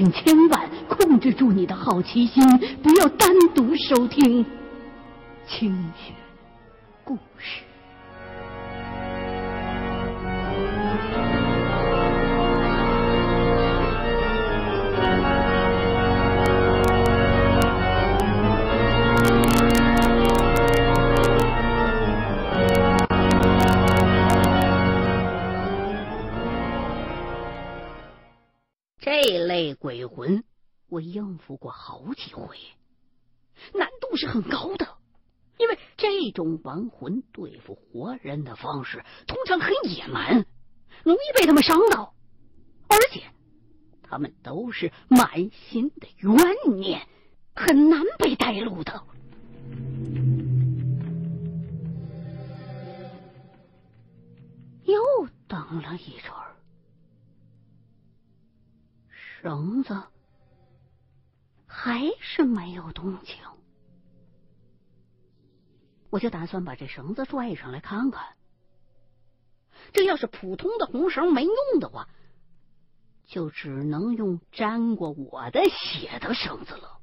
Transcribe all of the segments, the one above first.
请千万控制住你的好奇心，不要单独收听清雪故事。类鬼魂，我应付过好几回，难度是很高的，因为这种亡魂对付活人的方式通常很野蛮，容易被他们伤到，而且他们都是满心的怨念，很难被带路的。又等了一阵儿。绳子还是没有动静，我就打算把这绳子拽上来看看。这要是普通的红绳没用的话，就只能用沾过我的血的绳子了。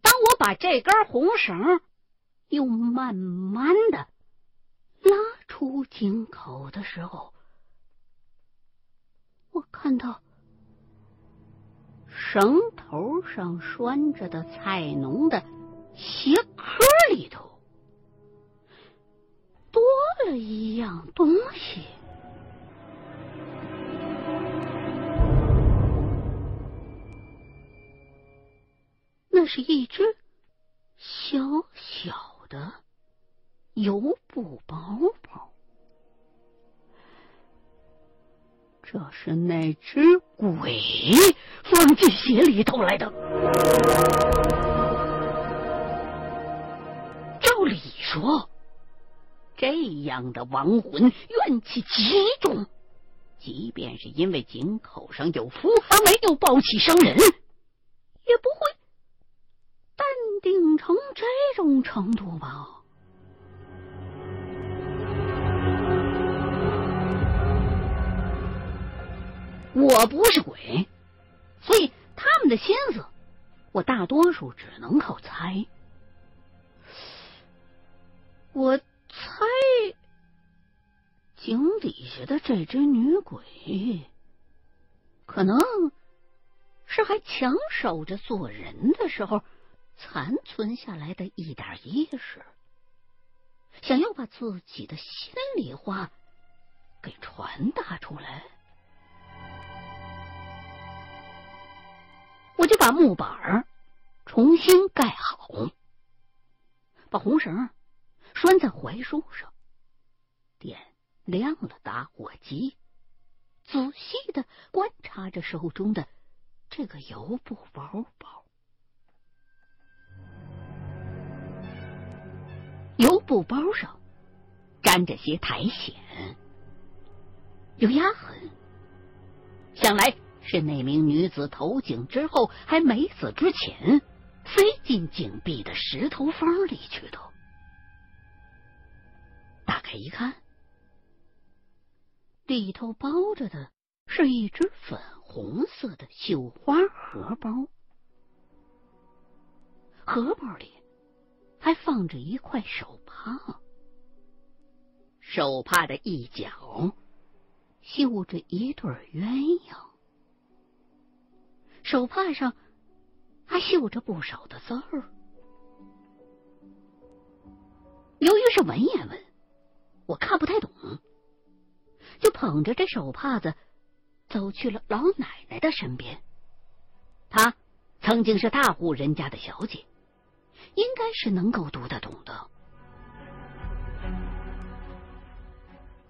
当我把这根红绳又慢慢的。出井口的时候，我看到绳头上拴着的菜农的鞋壳里头多了一样东西，那是一只小小的。油布包包，这是那只鬼放进鞋里头来的。照理说，这样的亡魂怨气极重，即便是因为井口上有符而没有暴起伤人，也不会淡定成这种程度吧。我不是鬼，所以他们的心思，我大多数只能靠猜。我猜，井底下的这只女鬼，可能是还强守着做人的时候残存下来的一点意识，想要把自己的心里话给传达出来。我就把木板重新盖好，把红绳拴在槐树上，点亮了打火机，仔细的观察着手中的这个油布包包。油布包上沾着些苔藓，有压痕，想来。是那名女子投井之后还没死之前塞进井壁的石头缝里去的。打开一看，里头包着的是一只粉红色的绣花荷包，荷包里还放着一块手帕，手帕的一角绣着一对鸳鸯。手帕上还绣着不少的字儿。由于是文言文，我看不太懂，就捧着这手帕子走去了老奶奶的身边。她曾经是大户人家的小姐，应该是能够读得懂的。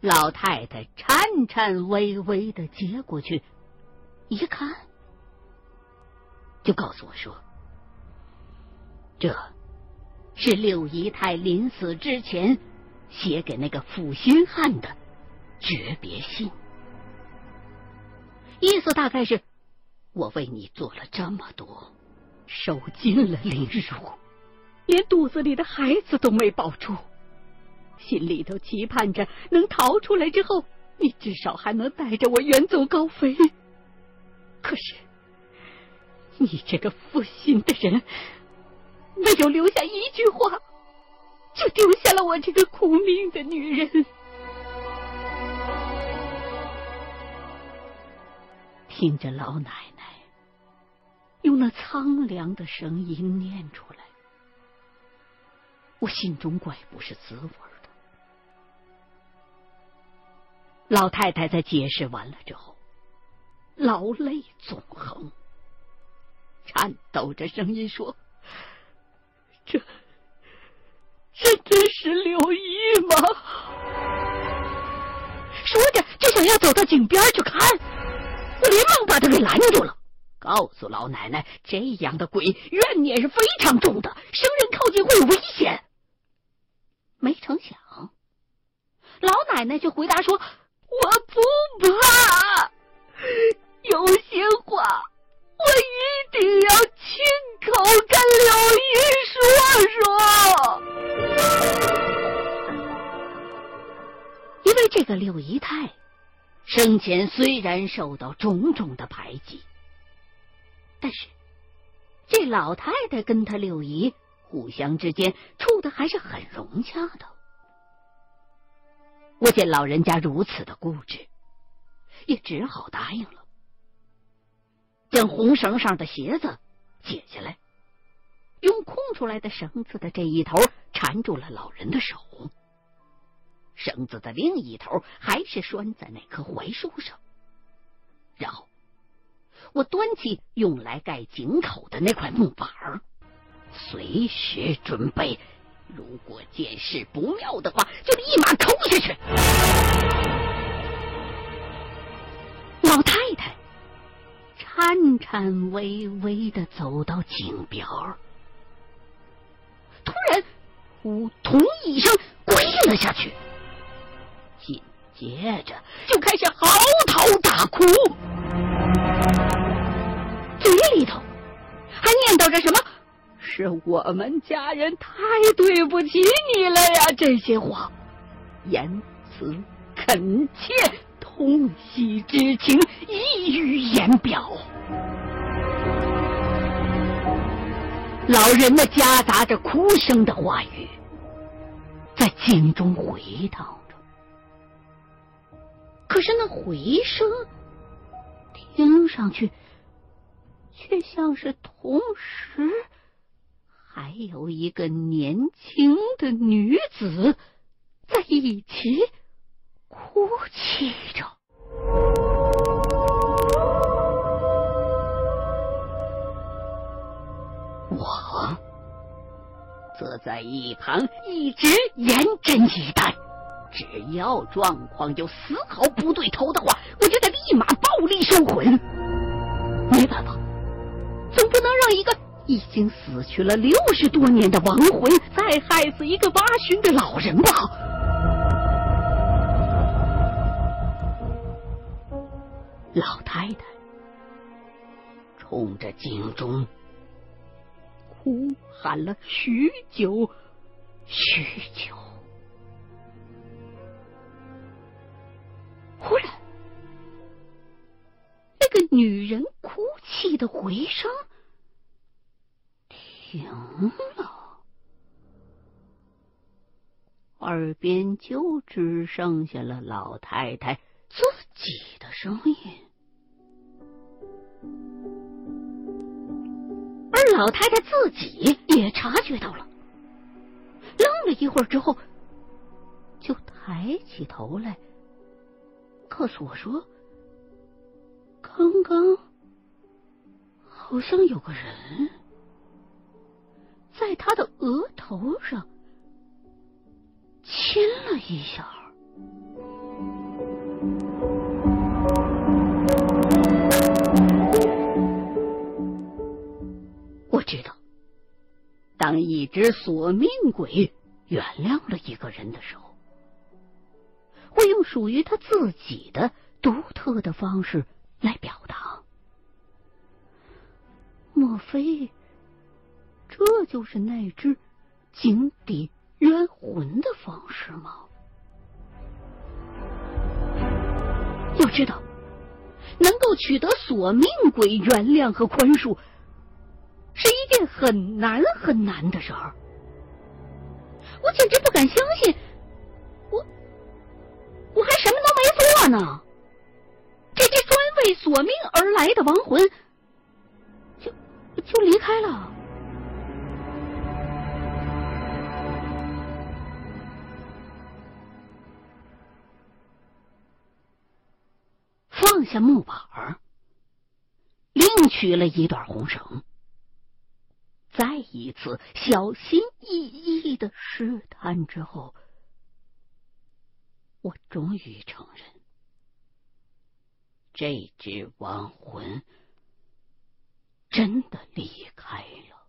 老太太颤颤巍巍的接过去，一看。就告诉我说，这是六姨太临死之前写给那个负心汉的诀别信，意思大概是我为你做了这么多，受尽了凌辱，连肚子里的孩子都没保住，心里头期盼着能逃出来之后，你至少还能带着我远走高飞。可是，你这个负心的人，没有留下一句话，就丢下了我这个苦命的女人。听着老奶奶用那苍凉的声音念出来，我心中怪不是滋味的。老太太在解释完了之后，老泪纵横，颤抖着声音说：“这这真是柳姨吗？”说着就想要走到井边去看。我连忙把他给拦住了，告诉老奶奶，这样的鬼怨念是非常重的，生人靠近会有危险。没成想，老奶奶就回答说：“我不怕，有些话我跟柳姨说说，因为这个柳姨太。”生前虽然受到种种的排挤，但是这老太太跟她六姨互相之间处的还是很融洽的。我见老人家如此的固执，也只好答应了，将红绳上的鞋子解下来，出来的绳子的这一头缠住了老人的手。绳子的另一头还是拴在那棵槐树上，然后我端起用来盖井口的那块木板儿，随时准备，如果见势不妙的话，就立马抠下去。老太太颤颤巍巍的走到井边儿，突然“扑通”一声跪了下去。紧接着就开始嚎啕大哭，嘴里头还念叨着什么“是我们家人太对不起你了呀”这些话，言辞恳切，痛惜之情溢于言表。老人那夹杂着哭声的话语，在井中回荡着。可是那回声听上去，却像是同时还有一个年轻的女子在一起哭泣在一旁一直严阵以待。只要状况有丝毫不对头的话，我就得立马暴力收魂。没办法，总不能让一个已经死去了六十多年的亡魂再害死一个八旬的老人吧。老太太冲着井中呼喊了许久，许久。忽然，那个女人哭泣的回声停了，耳边就只剩下了老太太自己的声音。老太太自己也察觉到了，愣了一会儿之后，就抬起头来。告诉我说，刚刚好像有个人在他的额头上亲了一下。当一只索命鬼原谅了一个人的时候。会用属于他自己的独特的方式来表达。莫非这就是那只井底冤魂的方式吗？要知道，能够取得索命鬼原谅和宽恕，件很难很难的事儿。我简直不敢相信，我我还什么都没做呢，这只专为索命而来的亡魂，就就离开了。放下木板儿，另取了一段红绳，再一次小心翼翼的试探之后，我终于承认，这只亡魂真的离开了。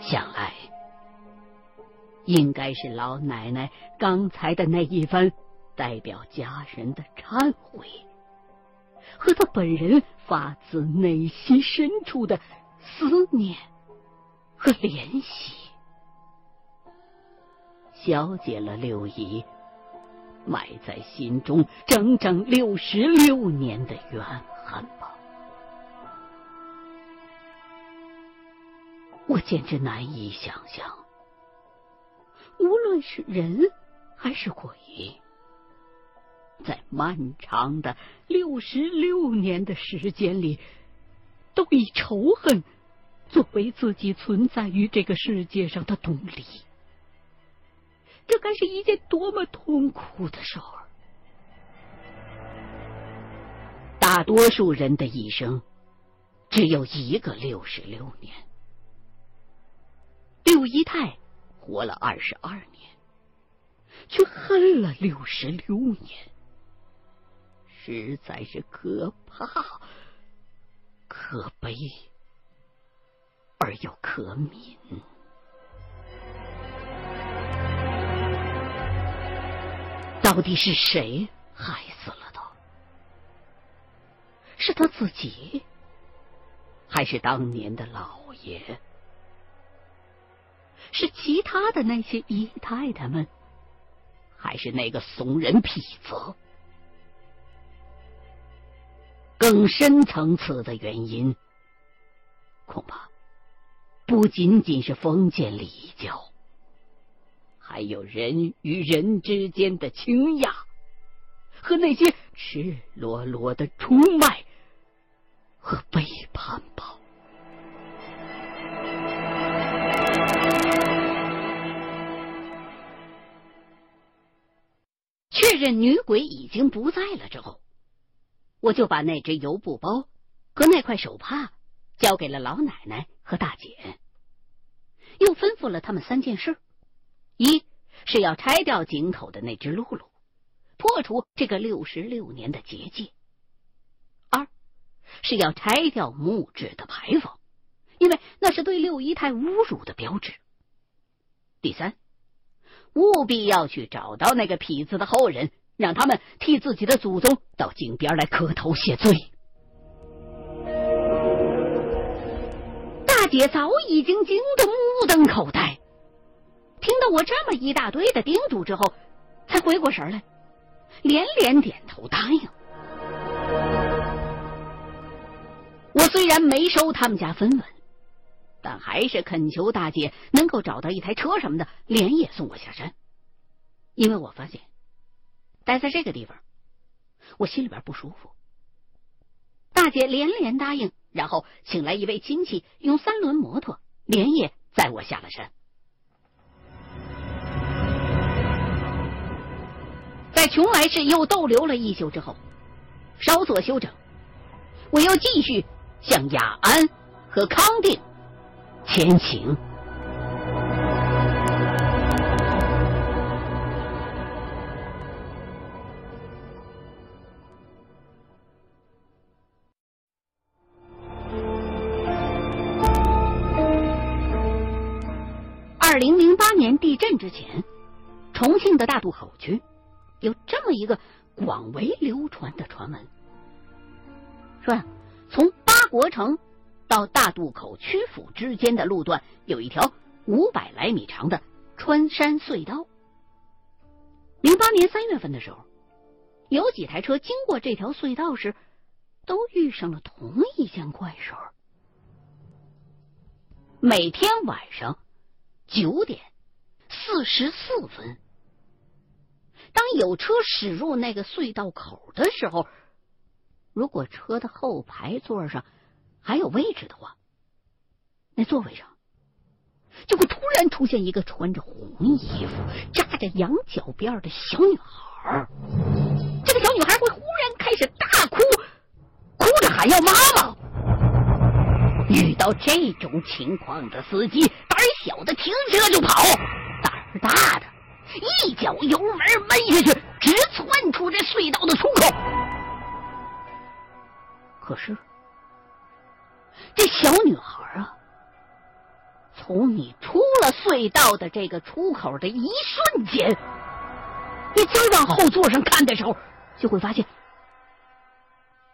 想来。应该是老奶奶刚才的那一番代表家人的忏悔，和他本人发自内心深处的思念和怜惜，消解了六姨埋在心中整整六十六年的怨恨吧。我简直难以想象。无论是人还是鬼，在漫长的六十六年的时间里，都以仇恨作为自己存在于这个世界上的动力。这该是一件多么痛苦的事儿！大多数人的一生只有一个六十六年，六姨太。活了二十二年，却恨了六十六年，实在是可怕、可悲而又可悯。到底是谁害死了他？是他自己，还是当年的老爷？是其他的那些姨太太们，还是那个怂人痞子？更深层次的原因，恐怕不仅仅是封建礼教，还有人与人之间的倾轧，和那些赤裸裸的出卖和背叛吧。确认女鬼已经不在了之后，我就把那只油布包和那块手帕交给了老奶奶和大姐，又吩咐了他们三件事：一是要拆掉井口的那只露露，破除这个六十六年的结界；二是要拆掉木质的牌坊，因为那是对六姨太侮辱的标志；第三。务必要去找到那个痞子的后人，让他们替自己的祖宗到井边来磕头谢罪。大姐早已经惊得目瞪口呆，听到我这么一大堆的叮嘱之后，才回过神来，连连点头答应。我虽然没收他们家分文。但还是恳求大姐能够找到一台车什么的，连夜送我下山。因为我发现待在这个地方，我心里边不舒服。大姐连连答应，然后请来一位亲戚，用三轮摩托连夜载我下了山。在邛崃市又逗留了一宿之后，稍作休整，我又继续向雅安和康定。前行。之前，重庆的大渡口区有这么一个广为流传的传闻，说呀，从八国城。到大渡口曲阜之间的路段有一条五百来米长的穿山隧道。零八年三月份的时候，有几台车经过这条隧道时，都遇上了同一件怪事儿。每天晚上九点四十四分，当有车驶入那个隧道口的时候，如果车的后排座上还有位置的话，那座位上就会突然出现一个穿着红衣服、扎着羊角辫的小女孩。这个小女孩会忽然开始大哭，哭着喊要妈妈。遇到这种情况的司机，胆小的停车就跑，胆大的一脚油门闷下去，直窜出这隧道的出口。可是，这小女孩啊，从你出了隧道的这个出口的一瞬间，你再往后座上看的时候，就会发现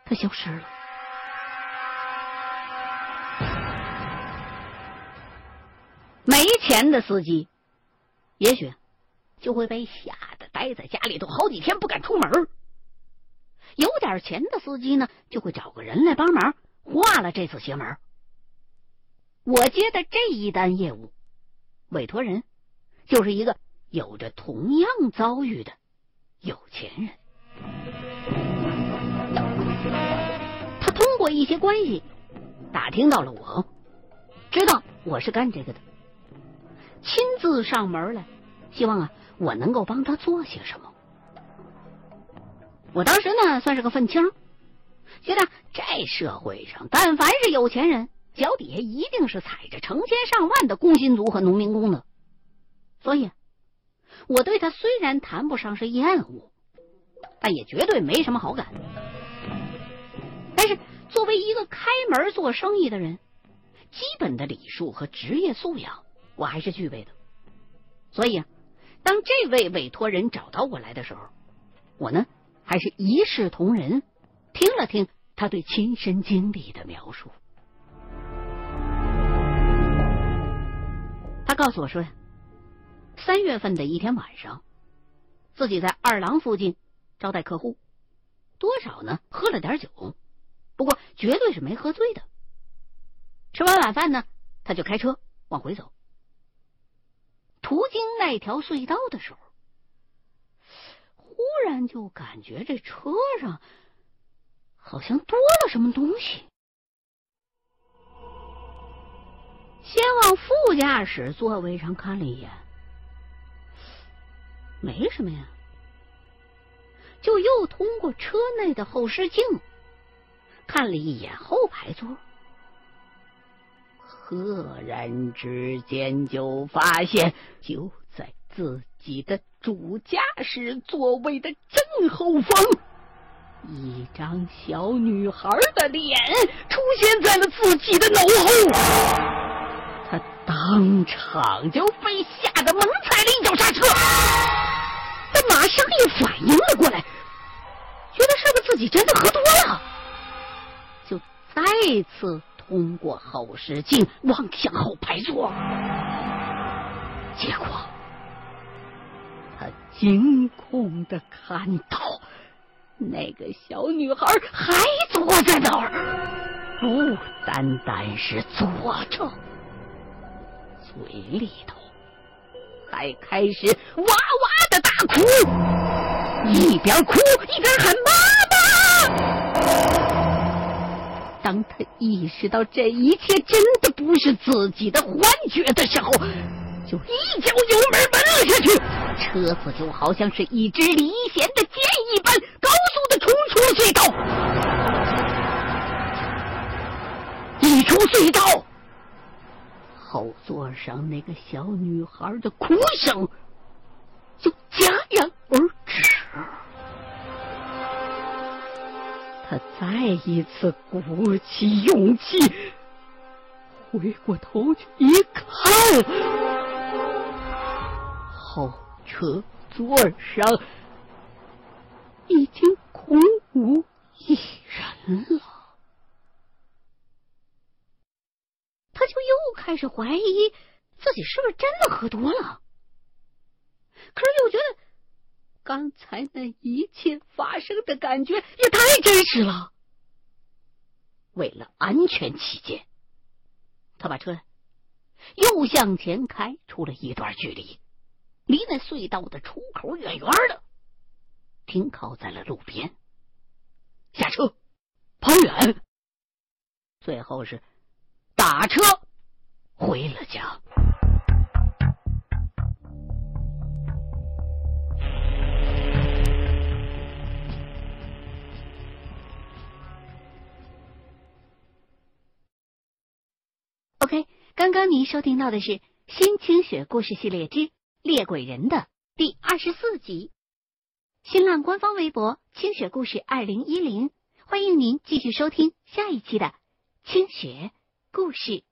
她消失了。没钱的司机，也许就会被吓得待在家里头好几天不敢出门；有点钱的司机呢，就会找个人来帮忙化了这次邪门。我接的这一单业务，委托人就是一个有着同样遭遇的有钱人。他通过一些关系打听到了我，知道我是干这个的。亲自上门来，希望啊，我能够帮他做些什么。我当时呢，算是个愤青，觉得这社会上，但凡是有钱人，脚底下一定是踩着成千上万的工薪族和农民工的。所以，我对他虽然谈不上是厌恶，但也绝对没什么好感。但是，作为一个开门做生意的人，基本的礼数和职业素养。我还是具备的，所以啊，当这位委托人找到我来的时候，我呢还是一视同仁，听了听他对亲身经历的描述。他告诉我说呀，三月份的一天晚上，自己在二郎附近招待客户，多少呢喝了点酒，不过绝对是没喝醉的。吃完晚饭呢，他就开车往回走。途经那条隧道的时候，忽然就感觉这车上好像多了什么东西。先往副驾驶座位上看了一眼，没什么呀，就又通过车内的后视镜看了一眼后排座。赫然之间，就发现就在自己的主驾驶座位的正后方，一张小女孩的脸出现在了自己的脑后。他当场就被吓得猛踩了一脚刹车，他马上又反应了过来，觉得是不是自己真的喝多了，就再次。通过后视镜望向后排座，结果他惊恐的看到那个小女孩还坐在那儿，不单单是坐着，嘴里头还开始哇哇的大哭，一边哭一边喊妈妈。当他意识到这一切真的不是自己的幻觉的时候，就一脚油门奔了下去，车子就好像是一支离弦的箭一般，高速的冲出隧道。一出隧道，后座上那个小女孩的哭声就戛然而他再一次鼓起勇气，回过头去一看，后车座上已经空无一人了。他就又开始怀疑自己是不是真的喝多了，可是又觉得刚才那一切发生的感觉也太真实了。为了安全起见，他把车又向前开出了一段距离，离那隧道的出口远远的，停靠在了路边，下车跑远，最后是打车回了家。OK，刚刚您收听到的是《新清雪故事系列之猎鬼人》的第二十四集。新浪官方微博“清雪故事二零一零”，欢迎您继续收听下一期的清雪故事。